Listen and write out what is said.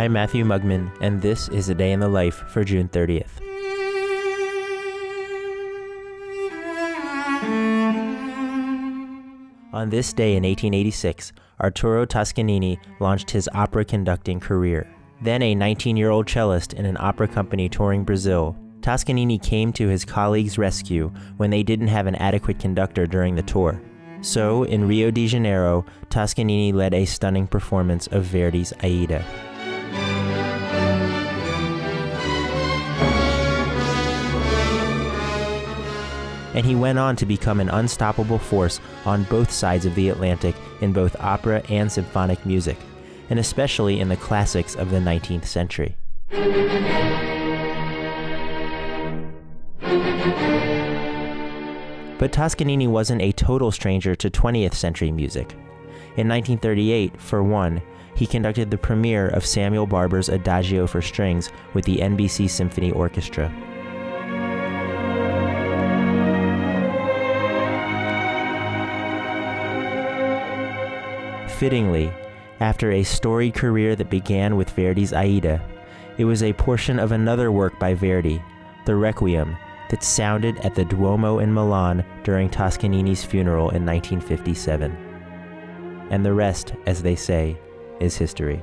I'm Matthew Mugmon, and this is a day in the life for June 30th. On this day in 1886, Arturo Toscanini launched his opera conducting career. Then a 19 year old cellist in an opera company touring Brazil, Toscanini came to his colleagues' rescue when they didn't have an adequate conductor during the tour. So, in Rio de Janeiro, Toscanini led a stunning performance of Verdi's Aida. And he went on to become an unstoppable force on both sides of the Atlantic in both opera and symphonic music, and especially in the classics of the 19th century. But Toscanini wasn't a total stranger to 20th century music. In 1938, for one, he conducted the premiere of Samuel Barber's Adagio for Strings with the NBC Symphony Orchestra. Fittingly, after a storied career that began with Verdi's Aida, it was a portion of another work by Verdi, the Requiem, that sounded at the Duomo in Milan during Toscanini's funeral in 1957. And the rest, as they say, is history.